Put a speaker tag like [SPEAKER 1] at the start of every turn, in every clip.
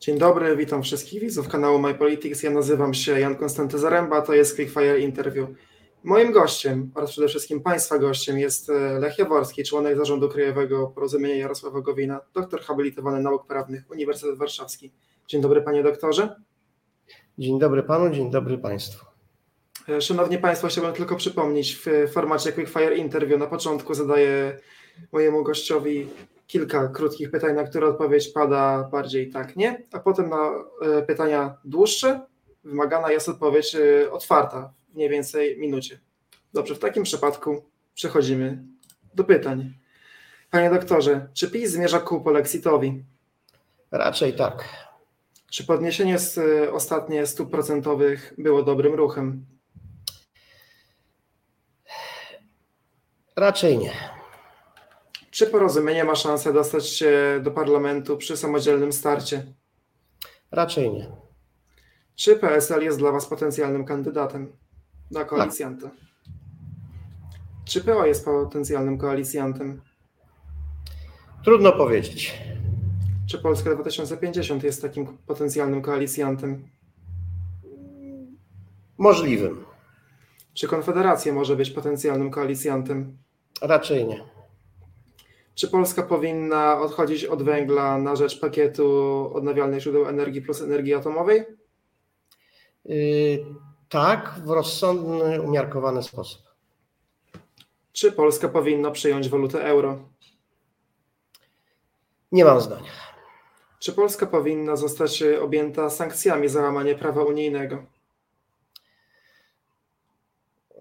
[SPEAKER 1] Dzień dobry, witam wszystkich widzów kanału My Politics. Ja nazywam się Jan Konstanty Zaręba, to jest Quickfire Interview. Moim gościem oraz przede wszystkim Państwa gościem jest e, Lech Jaworski, członek zarządu krajowego Porozumienia Jarosława Gowina, doktor habilitowany nauk prawnych Uniwersytet Warszawski. Dzień dobry panie doktorze.
[SPEAKER 2] Dzień dobry panu, dzień dobry państwu.
[SPEAKER 1] E, szanowni Państwo, chciałbym tylko przypomnieć w formacie Quickfire Interview na początku zadaję mojemu gościowi kilka krótkich pytań, na które odpowiedź pada bardziej tak, nie, a potem na e, pytania dłuższe wymagana jest odpowiedź e, otwarta w mniej więcej minucie. Dobrze, w takim przypadku przechodzimy do pytań. Panie doktorze, czy PiS zmierza ku polexitowi?
[SPEAKER 2] Raczej tak.
[SPEAKER 1] Czy podniesienie z ostatnie stóp procentowych było dobrym ruchem?
[SPEAKER 2] Raczej nie.
[SPEAKER 1] Czy porozumienie ma szansę dostać się do parlamentu przy samodzielnym starcie?
[SPEAKER 2] Raczej nie.
[SPEAKER 1] Czy PSL jest dla Was potencjalnym kandydatem na koalicjanta? Tak. Czy PO jest potencjalnym koalicjantem?
[SPEAKER 2] Trudno powiedzieć.
[SPEAKER 1] Czy Polska 2050 jest takim potencjalnym koalicjantem?
[SPEAKER 2] Możliwym.
[SPEAKER 1] Czy Konfederacja może być potencjalnym koalicjantem?
[SPEAKER 2] Raczej nie.
[SPEAKER 1] Czy Polska powinna odchodzić od węgla na rzecz pakietu odnawialnych źródeł energii plus energii atomowej?
[SPEAKER 2] Yy, tak, w rozsądny, umiarkowany sposób.
[SPEAKER 1] Czy Polska powinna przyjąć walutę euro?
[SPEAKER 2] Nie mam zdania.
[SPEAKER 1] Czy Polska powinna zostać objęta sankcjami za łamanie prawa unijnego?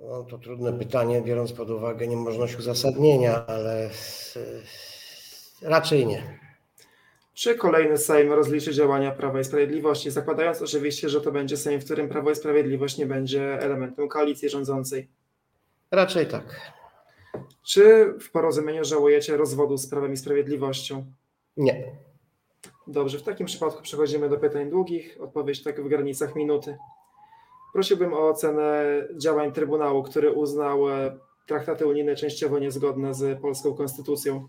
[SPEAKER 2] No, to trudne pytanie, biorąc pod uwagę niemożność uzasadnienia, ale raczej nie.
[SPEAKER 1] Czy kolejny Sejm rozliczy działania Prawa i Sprawiedliwości, zakładając oczywiście, że to będzie Sejm, w którym Prawo i Sprawiedliwość nie będzie elementem koalicji rządzącej?
[SPEAKER 2] Raczej tak.
[SPEAKER 1] Czy w porozumieniu żałujecie rozwodu z Prawem i Sprawiedliwością?
[SPEAKER 2] Nie.
[SPEAKER 1] Dobrze, w takim przypadku przechodzimy do pytań długich. Odpowiedź tak w granicach minuty. Prosiłbym o ocenę działań Trybunału, który uznał e, traktaty unijne częściowo niezgodne z polską konstytucją.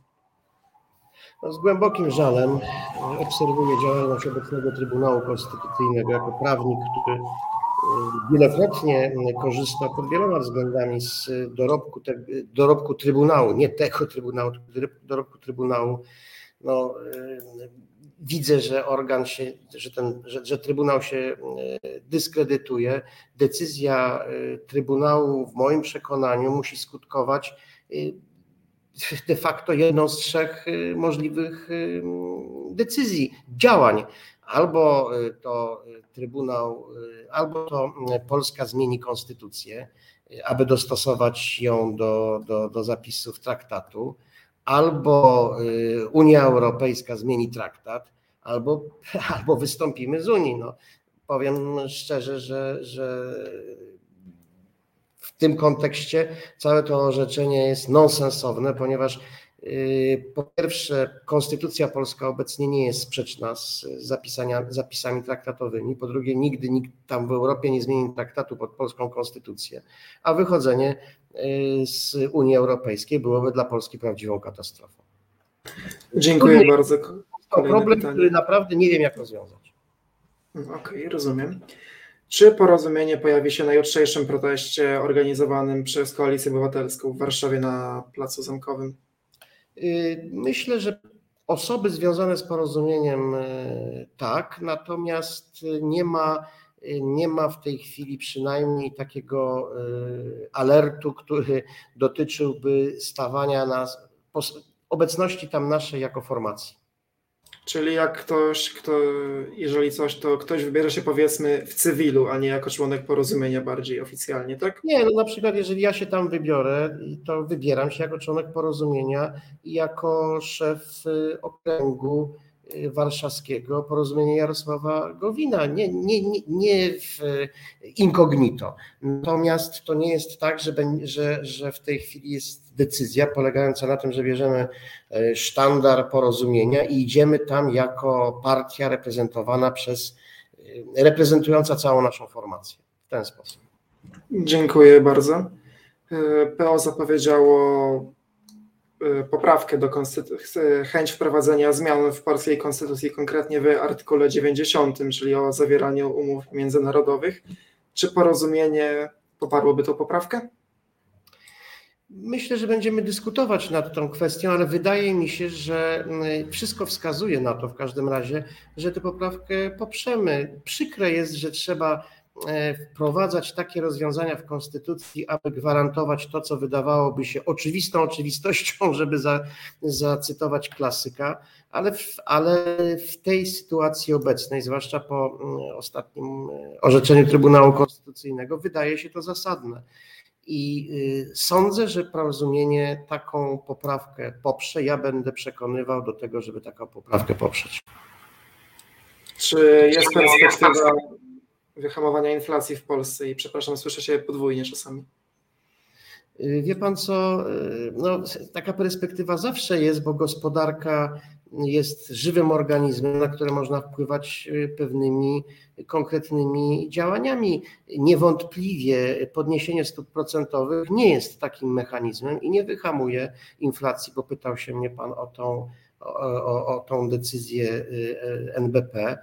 [SPEAKER 2] No, z głębokim żalem obserwuję działalność obecnego Trybunału Konstytucyjnego jako prawnik, który e, wielokrotnie korzysta pod wieloma względami z dorobku, te, dorobku Trybunału, nie tego Trybunału, dorobku Trybunału. No, e, widzę, że organ się, że, ten, że, że Trybunał się e, dyskredytuje. Decyzja e, Trybunału, w moim przekonaniu, musi skutkować de facto jedną z trzech możliwych decyzji, działań. Albo to Trybunał, albo to Polska zmieni konstytucję, aby dostosować ją do, do, do zapisów traktatu, albo y, Unia Europejska zmieni traktat, albo, albo wystąpimy z Unii. No, powiem szczerze, że, że w tym kontekście całe to orzeczenie jest nonsensowne, ponieważ po pierwsze, konstytucja polska obecnie nie jest sprzeczna z zapisami traktatowymi. Po drugie, nigdy nikt tam w Europie nie zmienił traktatu pod polską konstytucję, a wychodzenie yy, z Unii Europejskiej byłoby dla Polski prawdziwą katastrofą.
[SPEAKER 1] Dziękuję Trudniej, bardzo.
[SPEAKER 2] To problem, pytanie. który naprawdę nie wiem, jak rozwiązać.
[SPEAKER 1] Okej, okay, rozumiem. Czy porozumienie pojawi się na jutrzejszym proteście organizowanym przez Koalicję Obywatelską w Warszawie na Placu Zamkowym?
[SPEAKER 2] Y, myślę, że osoby związane z porozumieniem y, tak, natomiast nie ma, y, nie ma w tej chwili przynajmniej takiego alertu, który dotyczyłby stawania nas, obecności tam naszej jako formacji.
[SPEAKER 1] Czyli jak ktoś, kto, jeżeli coś, to ktoś wybierze się powiedzmy w cywilu, a nie jako członek porozumienia bardziej oficjalnie, tak?
[SPEAKER 2] Nie, no na przykład jeżeli ja się tam wybiorę, to wybieram się jako członek porozumienia i jako szef y, okręgu warszawskiego porozumienia Jarosława Gowina, nie, nie, nie, nie w incognito. Natomiast to nie jest tak, że, że, że w tej chwili jest decyzja polegająca na tym, że bierzemy e, sztandar porozumienia i idziemy tam jako partia reprezentowana przez, e, reprezentująca całą naszą formację. W ten sposób.
[SPEAKER 1] Dziękuję bardzo. E, PO zapowiedziało poprawkę do konstytucji, chęć wprowadzenia zmian w polskiej konstytucji, konkretnie w artykule 90, czyli o zawieraniu umów międzynarodowych. Czy porozumienie poparłoby tą poprawkę?
[SPEAKER 2] Myślę, że będziemy dyskutować nad tą kwestią, ale wydaje mi się, że mm, wszystko wskazuje na to w każdym razie, że tę poprawkę poprzemy. Przykre jest, że trzeba e, wprowadzać takie rozwiązania w Konstytucji, aby gwarantować to, co wydawałoby się oczywistą oczywistością, żeby za, zacytować klasyka, ale w, ale w tej sytuacji obecnej, zwłaszcza po mm, ostatnim e, orzeczeniu Trybunału Konstytucyjnego, wydaje się to zasadne. I y, sądzę, że porozumienie taką poprawkę poprze. Ja będę przekonywał do tego, żeby taką poprawkę poprzeć.
[SPEAKER 1] Czy jest perspektywa wyhamowania inflacji w Polsce? I przepraszam, słyszę się podwójnie czasami.
[SPEAKER 2] Y, wie pan co, y, no, taka perspektywa zawsze jest, bo gospodarka jest żywym organizmem, na które można wpływać y, pewnymi konkretnymi działaniami. Niewątpliwie podniesienie stóp procentowych nie jest takim mechanizmem i nie wyhamuje inflacji, bo pytał się mnie Pan o tą, o, o, o tą decyzję NBP.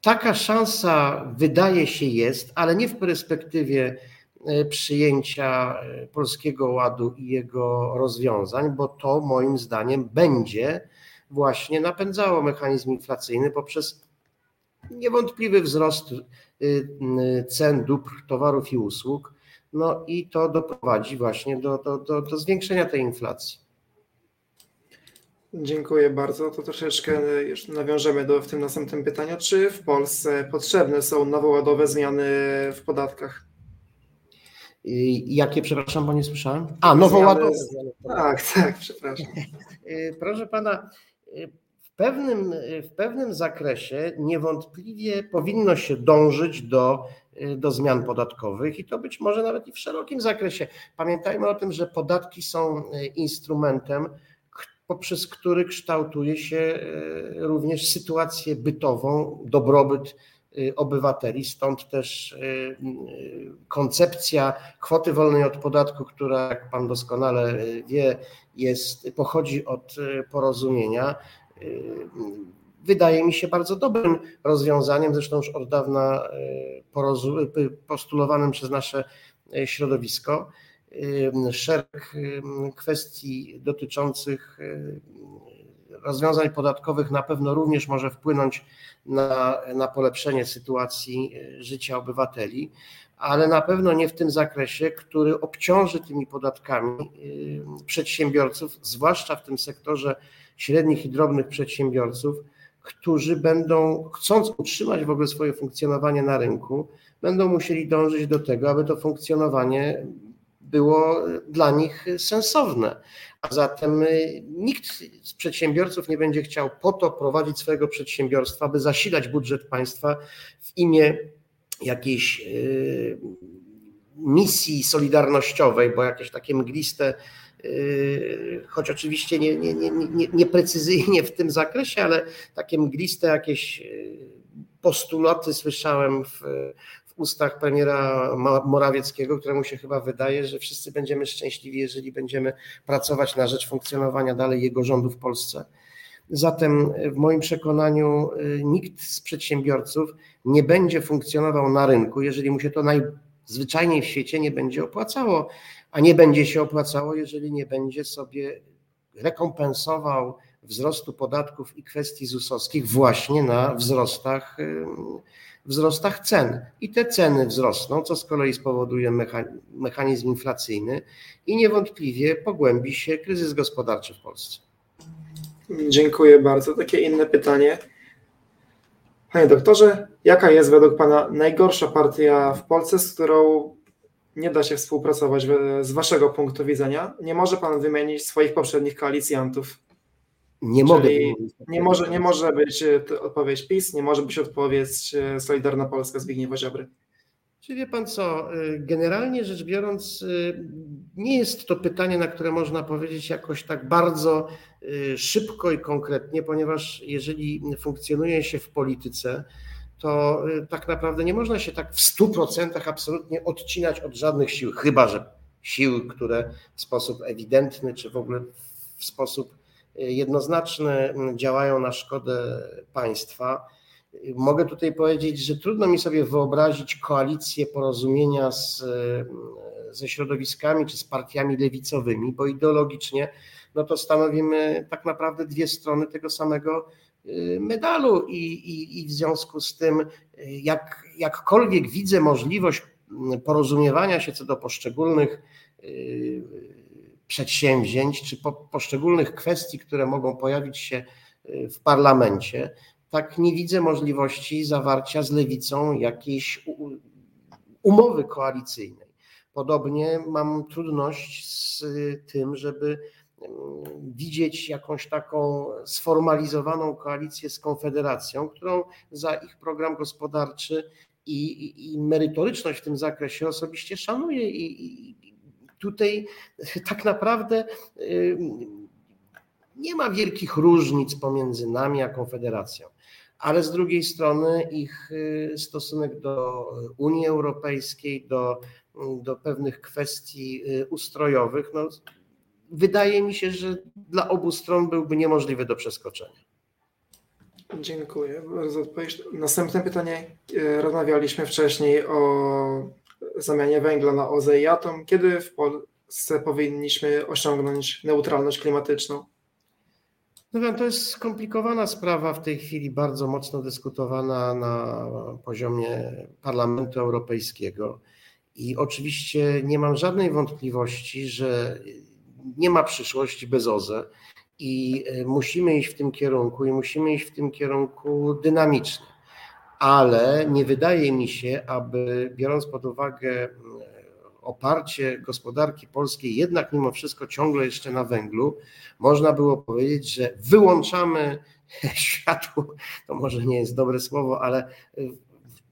[SPEAKER 2] Taka szansa wydaje się jest, ale nie w perspektywie przyjęcia Polskiego Ładu i jego rozwiązań, bo to moim zdaniem będzie właśnie napędzało mechanizm inflacyjny poprzez niewątpliwy wzrost y, cen dóbr, towarów i usług. No i to doprowadzi właśnie do, do, do, do zwiększenia tej inflacji.
[SPEAKER 1] Dziękuję bardzo. To troszeczkę już nawiążemy do w tym następnym pytaniu. Czy w Polsce potrzebne są nowoładowe zmiany w podatkach?
[SPEAKER 2] Jakie, przepraszam, bo nie słyszałem? A, nowoładowe.
[SPEAKER 1] Tak, tak, przepraszam.
[SPEAKER 2] Proszę pana, w pewnym, w pewnym zakresie niewątpliwie powinno się dążyć do, do zmian podatkowych i to być może nawet i w szerokim zakresie. Pamiętajmy o tym, że podatki są instrumentem, poprzez który kształtuje się e, również sytuację bytową, dobrobyt Y, obywateli. Stąd też y, koncepcja kwoty wolnej od podatku, która, jak Pan doskonale wie, jest, pochodzi od porozumienia. Wydaje mi się bardzo dobrym rozwiązaniem, zresztą już od dawna postulowanym przez nasze środowisko. Szereg kwestii dotyczących rozwiązań podatkowych na pewno również może wpłynąć na, na polepszenie sytuacji e, życia obywateli, ale na pewno nie w tym zakresie, który obciąży tymi podatkami przedsiębiorców, zwłaszcza w tym sektorze średnich i drobnych przedsiębiorców, którzy będą, chcąc utrzymać w ogóle swoje funkcjonowanie na rynku, będą musieli dążyć do tego, aby to funkcjonowanie było dla nich sensowne. A zatem y, nikt z przedsiębiorców nie będzie chciał po to prowadzić swojego przedsiębiorstwa, by zasilać budżet państwa w imię jakiejś y, misji solidarnościowej, bo jakieś takie mgliste, y, choć oczywiście nie, nie, nie, nie, nieprecyzyjnie w tym zakresie, ale takie mgliste jakieś postulaty słyszałem w, ustach premiera Morawieckiego, któremu się chyba wydaje, że wszyscy będziemy szczęśliwi, jeżeli będziemy pracować na rzecz funkcjonowania dalej jego rządu w Polsce. Zatem w moim przekonaniu y, nikt z przedsiębiorców nie będzie funkcjonował na rynku, jeżeli mu się to najzwyczajniej w świecie nie będzie opłacało, a nie będzie się opłacało, jeżeli nie będzie sobie rekompensował wzrostu podatków i kwestii ZUS-owskich właśnie na wzrostach wzrostach cen. I te ceny wzrosną, co z kolei spowoduje mechanizm inflacyjny i niewątpliwie pogłębi się kryzys gospodarczy w Polsce.
[SPEAKER 1] Dziękuję bardzo. Takie inne pytanie. Panie doktorze, jaka jest według Pana najgorsza partia w Polsce, z którą nie da się współpracować z Waszego punktu widzenia? Nie może Pan wymienić swoich poprzednich koalicjantów?
[SPEAKER 2] Nie mogę.
[SPEAKER 1] Nie może, nie może być e, odpowiedź PiS, nie może być odpowiedź e, Solidarna Polska Zbigniewa Ziobry.
[SPEAKER 2] Czy wie pan co, e, generalnie rzecz biorąc, nie jest to pytanie, na które można powiedzieć jakoś tak bardzo szybko i konkretnie, ponieważ jeżeli funkcjonuje się w polityce, to tak naprawdę nie można się tak w 100% absolutnie odcinać od żadnych sił, chyba że sił, które w sposób ewidentny, czy w ogóle w sposób jednoznaczny działają na szkodę państwa. Mogę tutaj powiedzieć, że trudno mi sobie wyobrazić koalicję porozumienia z, ze środowiskami czy z partiami lewicowymi, bo ideologicznie no to stanowimy tak naprawdę dwie strony tego samego y, medalu i, i, i w związku z tym jak, jakkolwiek widzę możliwość porozumiewania się co do poszczególnych y, przedsięwzięć czy po, poszczególnych kwestii, które mogą pojawić się y, w parlamencie, tak nie widzę możliwości zawarcia z lewicą jakiejś umowy koalicyjnej. Podobnie mam trudność z tym, żeby mm, widzieć jakąś taką sformalizowaną koalicję z Konfederacją, którą za ich program gospodarczy i, i, i merytoryczność w tym zakresie osobiście szanuję i, i tutaj tak naprawdę nie ma wielkich różnic pomiędzy nami a Konfederacją ale z drugiej strony ich y, stosunek do Unii Europejskiej, do, do pewnych kwestii y, ustrojowych, no, wydaje mi się, że dla obu stron byłby niemożliwy do przeskoczenia.
[SPEAKER 1] Dziękuję bardzo. Następne pytanie. Y, rozmawialiśmy wcześniej o zamianie węgla na OZE i atom. Kiedy w Polsce powinniśmy osiągnąć neutralność klimatyczną?
[SPEAKER 2] No to jest skomplikowana sprawa w tej chwili, bardzo mocno dyskutowana na poziomie Parlamentu Europejskiego. I oczywiście nie mam żadnej wątpliwości, że nie ma przyszłości bez OZE i musimy iść w tym kierunku i musimy iść w tym kierunku dynamicznie. Ale nie wydaje mi się, aby biorąc pod uwagę oparcie gospodarki polskiej jednak mimo wszystko ciągle jeszcze na węglu, można było powiedzieć, że wyłączamy światło, to może nie jest dobre słowo, ale y,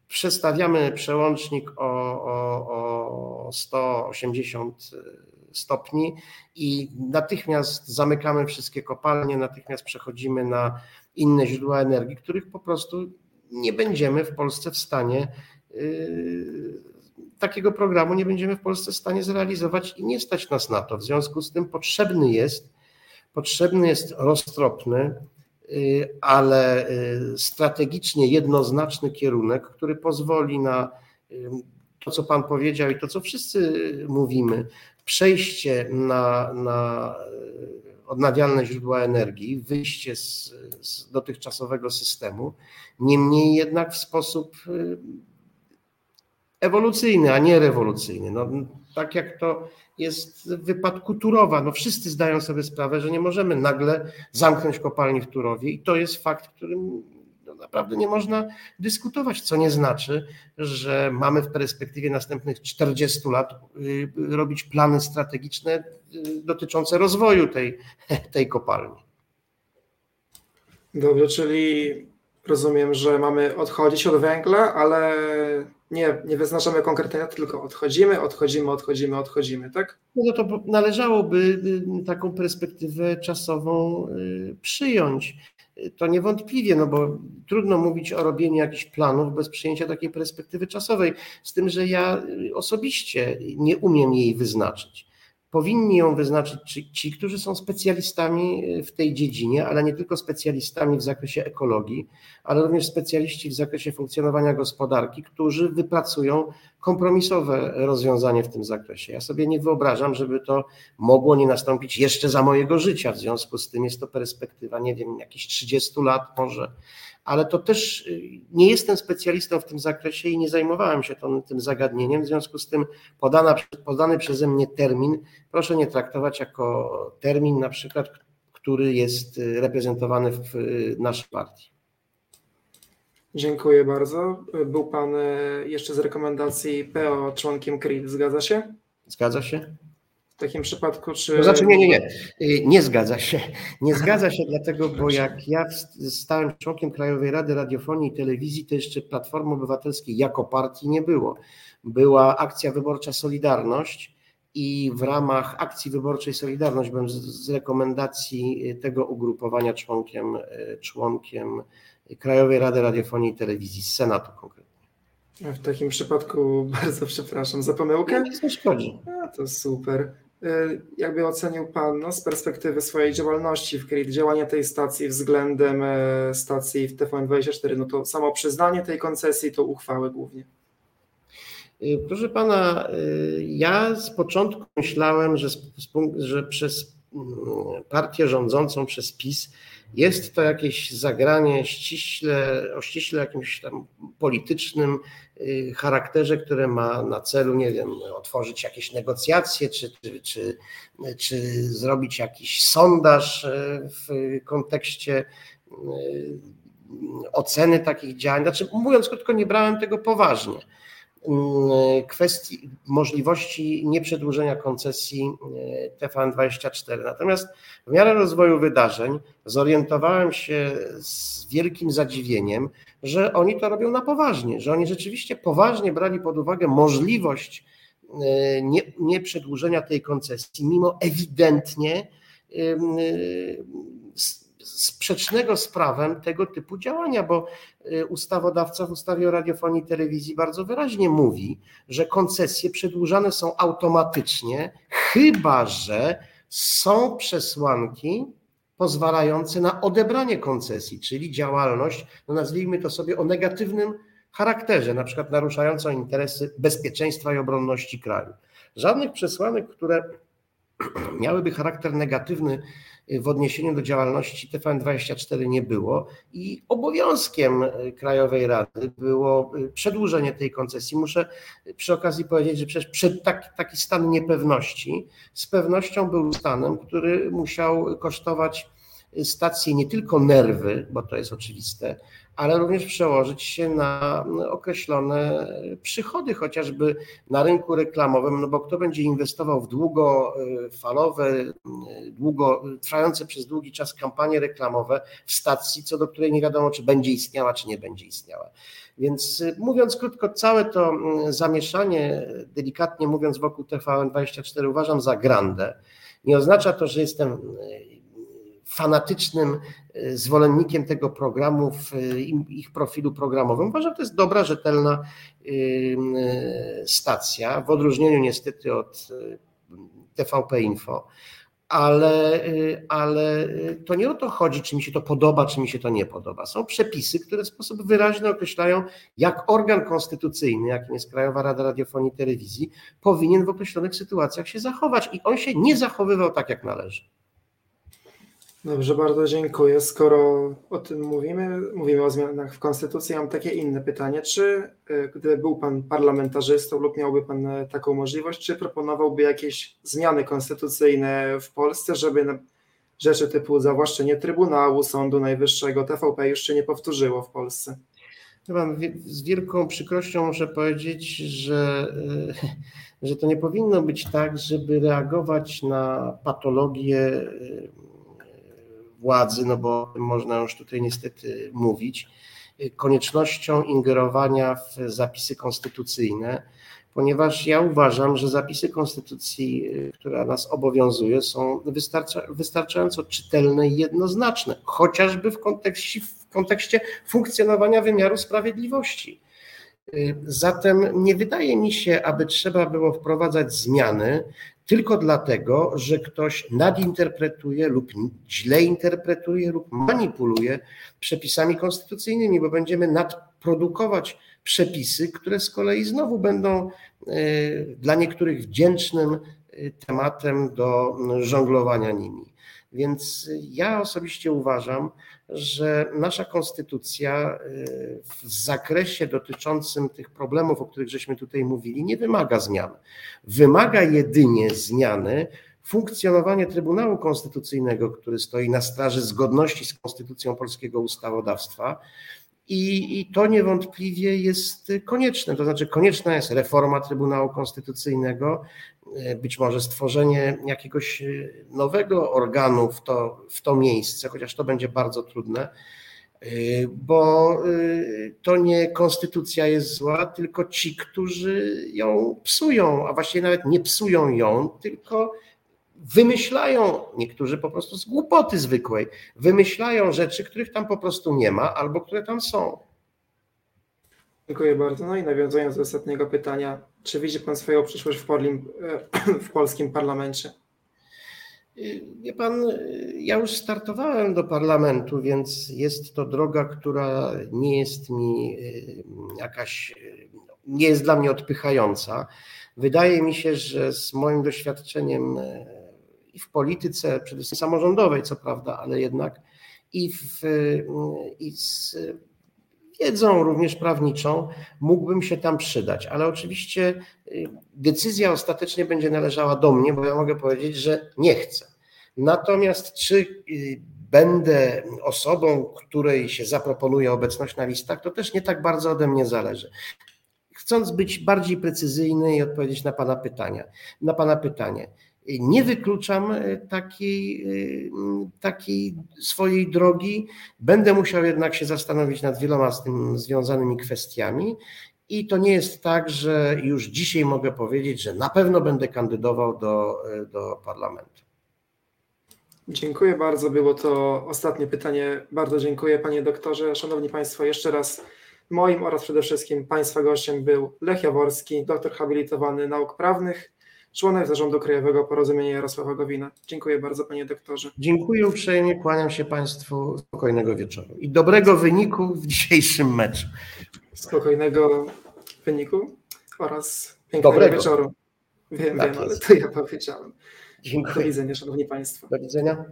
[SPEAKER 2] przestawiamy przełącznik o, o, o 180 stopni i natychmiast zamykamy wszystkie kopalnie, natychmiast przechodzimy na inne źródła energii, których po prostu nie będziemy w Polsce w stanie y, takiego programu nie będziemy w Polsce w stanie zrealizować i nie stać nas na to. W związku z tym potrzebny jest, potrzebny jest roztropny, y, ale y, strategicznie jednoznaczny kierunek, który pozwoli na to, co Pan powiedział i to, co wszyscy mówimy, przejście na, na odnawialne źródła energii, wyjście z, z dotychczasowego systemu, niemniej jednak w sposób ewolucyjny, a nie rewolucyjny. No, tak jak to jest w wypadku Turowa. No, wszyscy zdają sobie sprawę, że nie możemy nagle zamknąć kopalni w Turowie i to jest fakt, którym naprawdę nie można dyskutować, co nie znaczy, że mamy w perspektywie następnych 40 lat y, robić plany strategiczne y, dotyczące rozwoju tej, tej kopalni.
[SPEAKER 1] Dobrze, czyli rozumiem, że mamy odchodzić od węgla, ale nie, nie wyznaczamy konkretnej daty, tylko odchodzimy, odchodzimy, odchodzimy, odchodzimy, tak?
[SPEAKER 2] No to należałoby y, taką perspektywę czasową przyjąć. To niewątpliwie, no bo trudno mówić o robieniu jakichś planów bez przyjęcia takiej perspektywy czasowej, z tym, że ja osobiście nie umiem jej wyznaczyć. Powinni ją wyznaczyć ci, którzy są specjalistami e, w tej dziedzinie, ale nie tylko specjalistami w zakresie ekologii, ale również specjaliści w zakresie funkcjonowania gospodarki, którzy wypracują kompromisowe rozwiązanie w tym zakresie. Ja sobie nie wyobrażam, żeby to mogło nie nastąpić jeszcze za mojego życia. W związku z tym jest to perspektywa, nie wiem, jakichś 30 lat może ale to też y, nie jestem specjalistą w tym zakresie i nie zajmowałem się tym, tym zagadnieniem. W związku z tym podana, podany przeze mnie termin proszę nie traktować jako termin na przykład, który jest y, reprezentowany w y, naszej partii.
[SPEAKER 1] Dziękuję bardzo. Był Pan jeszcze z rekomendacji PO członkiem CRID, zgadza się?
[SPEAKER 2] Zgadza się
[SPEAKER 1] w takim przypadku, czy...
[SPEAKER 2] To znaczy nie, nie, nie, y, nie zgadza się. Nie zgadza się dlatego, bo jak ja stałem członkiem Krajowej Rady Radiofonii i Telewizji, to jeszcze Platformy Obywatelskiej jako partii nie było. Była akcja wyborcza Solidarność i w ramach akcji wyborczej Solidarność byłem z rekomendacji tego ugrupowania członkiem, y, członkiem Krajowej Rady Radiofonii i Telewizji, z Senatu konkretnie.
[SPEAKER 1] W takim przypadku bardzo przepraszam za pomyłkę.
[SPEAKER 2] Nic nie szkodzi.
[SPEAKER 1] A, to super. Y, Jakby ocenił Pan no, z perspektywy swojej działalności w KRIT, działania tej stacji względem e, stacji w TVN24, no to samo przyznanie tej koncesji to uchwały głównie.
[SPEAKER 2] Y, Proszę pana, y, ja z początku myślałem, że, że przez mm, partię rządzącą, przez PiS, jest to jakieś zagranie ściśle, o ściśle jakimś tam politycznym charakterze, które ma na celu, nie wiem, otworzyć jakieś negocjacje, czy, czy, czy, czy zrobić jakiś sondaż y, w kontekście y, oceny takich działań. Znaczy, mówiąc krótko, nie brałem tego poważnie kwestii możliwości nieprzedłużenia koncesji e, TVN24. Natomiast w miarę rozwoju wydarzeń zorientowałem się z wielkim zadziwieniem, że oni to robią na poważnie, że oni rzeczywiście poważnie brali pod uwagę możliwość e, nie, nieprzedłużenia tej koncesji, mimo ewidentnie e, sprzecznego z prawem tego typu działania, bo y, ustawodawca w ustawie o radiofonii i telewizji bardzo wyraźnie mówi, że koncesje przedłużane są automatycznie, chyba że są przesłanki pozwalające na odebranie koncesji, czyli działalność, no nazwijmy to sobie o negatywnym charakterze, na przykład naruszającą interesy bezpieczeństwa i obronności kraju. Żadnych przesłanek, które miałyby charakter negatywny w odniesieniu do działalności TVN24 nie było i obowiązkiem Krajowej Rady było przedłużenie tej koncesji. Muszę przy okazji powiedzieć, że przecież przed tak, taki stan niepewności z pewnością był stanem, który musiał kosztować stację nie tylko nerwy, bo to jest oczywiste, ale również przełożyć się na określone przychody, chociażby na rynku reklamowym, no bo kto będzie inwestował w długofalowe, długo, trwające przez długi czas kampanie reklamowe w stacji, co do której nie wiadomo, czy będzie istniała, czy nie będzie istniała. Więc y, mówiąc krótko, całe to mm, zamieszanie, delikatnie mówiąc, wokół TVN24 uważam za grandę. Nie oznacza to, że jestem y, fanatycznym y, zwolennikiem tego programu w im- ich profilu programowym. Uważam, że to jest dobra, rzetelna y, stacja, w odróżnieniu niestety od TVP Info. Ale, ale to nie o to chodzi, czy mi się to podoba, czy mi się to nie podoba. Są przepisy, które w sposób wyraźny określają, jak organ konstytucyjny, jakim jest Krajowa Rada Radiofonii i Telewizji, powinien w określonych sytuacjach się zachować. I on się nie zachowywał tak, jak należy.
[SPEAKER 1] Dobrze, bardzo dziękuję. Skoro o tym mówimy, mówimy o zmianach w Konstytucji, mam takie inne pytanie. Czy y, gdyby był Pan parlamentarzystą lub miałby Pan y, taką możliwość, czy proponowałby jakieś zmiany konstytucyjne w Polsce, żeby rzeczy typu zawłaszczenie Trybunału, Sądu Najwyższego, TVP już się nie powtórzyło w Polsce?
[SPEAKER 2] Chyba wie- z wielką przykrością muszę powiedzieć, że, y, że to nie powinno być tak, żeby reagować na patologię y, władzy, no bo można już tutaj niestety mówić, koniecznością ingerowania w zapisy konstytucyjne, ponieważ ja uważam, że zapisy konstytucji, y, która nas obowiązuje, są wystarcza, wystarczająco czytelne i jednoznaczne, chociażby w kontekście, w kontekście funkcjonowania wymiaru sprawiedliwości. Y, Zatem nie wydaje mi się, aby trzeba było wprowadzać zmiany tylko dlatego, że ktoś nadinterpretuje lub źle interpretuje lub manipuluje przepisami konstytucyjnymi, bo będziemy nadprodukować przepisy, które z kolei znowu będą y, dla niektórych wdzięcznym y, tematem do żonglowania nimi. Więc ja osobiście uważam, że nasza konstytucja y, w zakresie dotyczącym tych problemów, o których żeśmy tutaj mówili, nie wymaga zmian. Wymaga jedynie zmiany funkcjonowania Trybunału Konstytucyjnego, który stoi na straży zgodności z konstytucją polskiego ustawodawstwa. I, I to niewątpliwie jest konieczne. To znaczy, konieczna jest reforma Trybunału Konstytucyjnego, być może stworzenie jakiegoś e, nowego organu w to, w to miejsce, chociaż to będzie bardzo trudne, e, bo e, to nie konstytucja jest zła, tylko ci, którzy ją psują, a właściwie nawet nie psują ją, tylko wymyślają, niektórzy po prostu z głupoty zwykłej, wymyślają rzeczy, których tam po prostu nie ma albo które tam są.
[SPEAKER 1] Dziękuję bardzo. No i nawiązując do ostatniego pytania, czy widzi Pan swoją przyszłość w, Porlim, w polskim parlamencie?
[SPEAKER 2] Wie pan, ja już startowałem do parlamentu, więc jest to droga, która nie jest mi y, jakaś, y, nie jest dla mnie odpychająca. Wydaje mi się, że z moim doświadczeniem y, i w polityce, przede wszystkim samorządowej, co prawda, ale jednak i, w, i z wiedzą również prawniczą mógłbym się tam przydać, ale oczywiście decyzja ostatecznie będzie należała do mnie, bo ja mogę powiedzieć, że nie chcę. Natomiast czy będę osobą, której się zaproponuje obecność na listach, to też nie tak bardzo ode mnie zależy. Chcąc być bardziej precyzyjny i odpowiedzieć na Pana pytania, na Pana pytanie. Nie wykluczam takiej, takiej swojej drogi. Będę musiał jednak się zastanowić nad wieloma z tym związanymi kwestiami. I to nie jest tak, że już dzisiaj mogę powiedzieć, że na pewno będę kandydował do, do parlamentu.
[SPEAKER 1] Dziękuję bardzo. Było to ostatnie pytanie. Bardzo dziękuję panie doktorze. Szanowni Państwo, jeszcze raz moim oraz przede wszystkim Państwa gościem był Lech Jaworski, doktor habilitowany nauk prawnych, członek zarządu Krajowego Porozumienia Jarosława Gowina. Dziękuję bardzo panie doktorze.
[SPEAKER 2] Dziękuję uprzejmie, kłaniam się Państwu spokojnego wieczoru i dobrego wyniku w dzisiejszym meczu.
[SPEAKER 1] Spokojnego wyniku oraz pięknego
[SPEAKER 2] Dobrego.
[SPEAKER 1] wieczoru. Wiem,
[SPEAKER 2] Tak
[SPEAKER 1] wiem, ale to ja powiedziałem. Do
[SPEAKER 2] Dziękuję.
[SPEAKER 1] widzenia, szanowni państwo.
[SPEAKER 2] Do widzenia.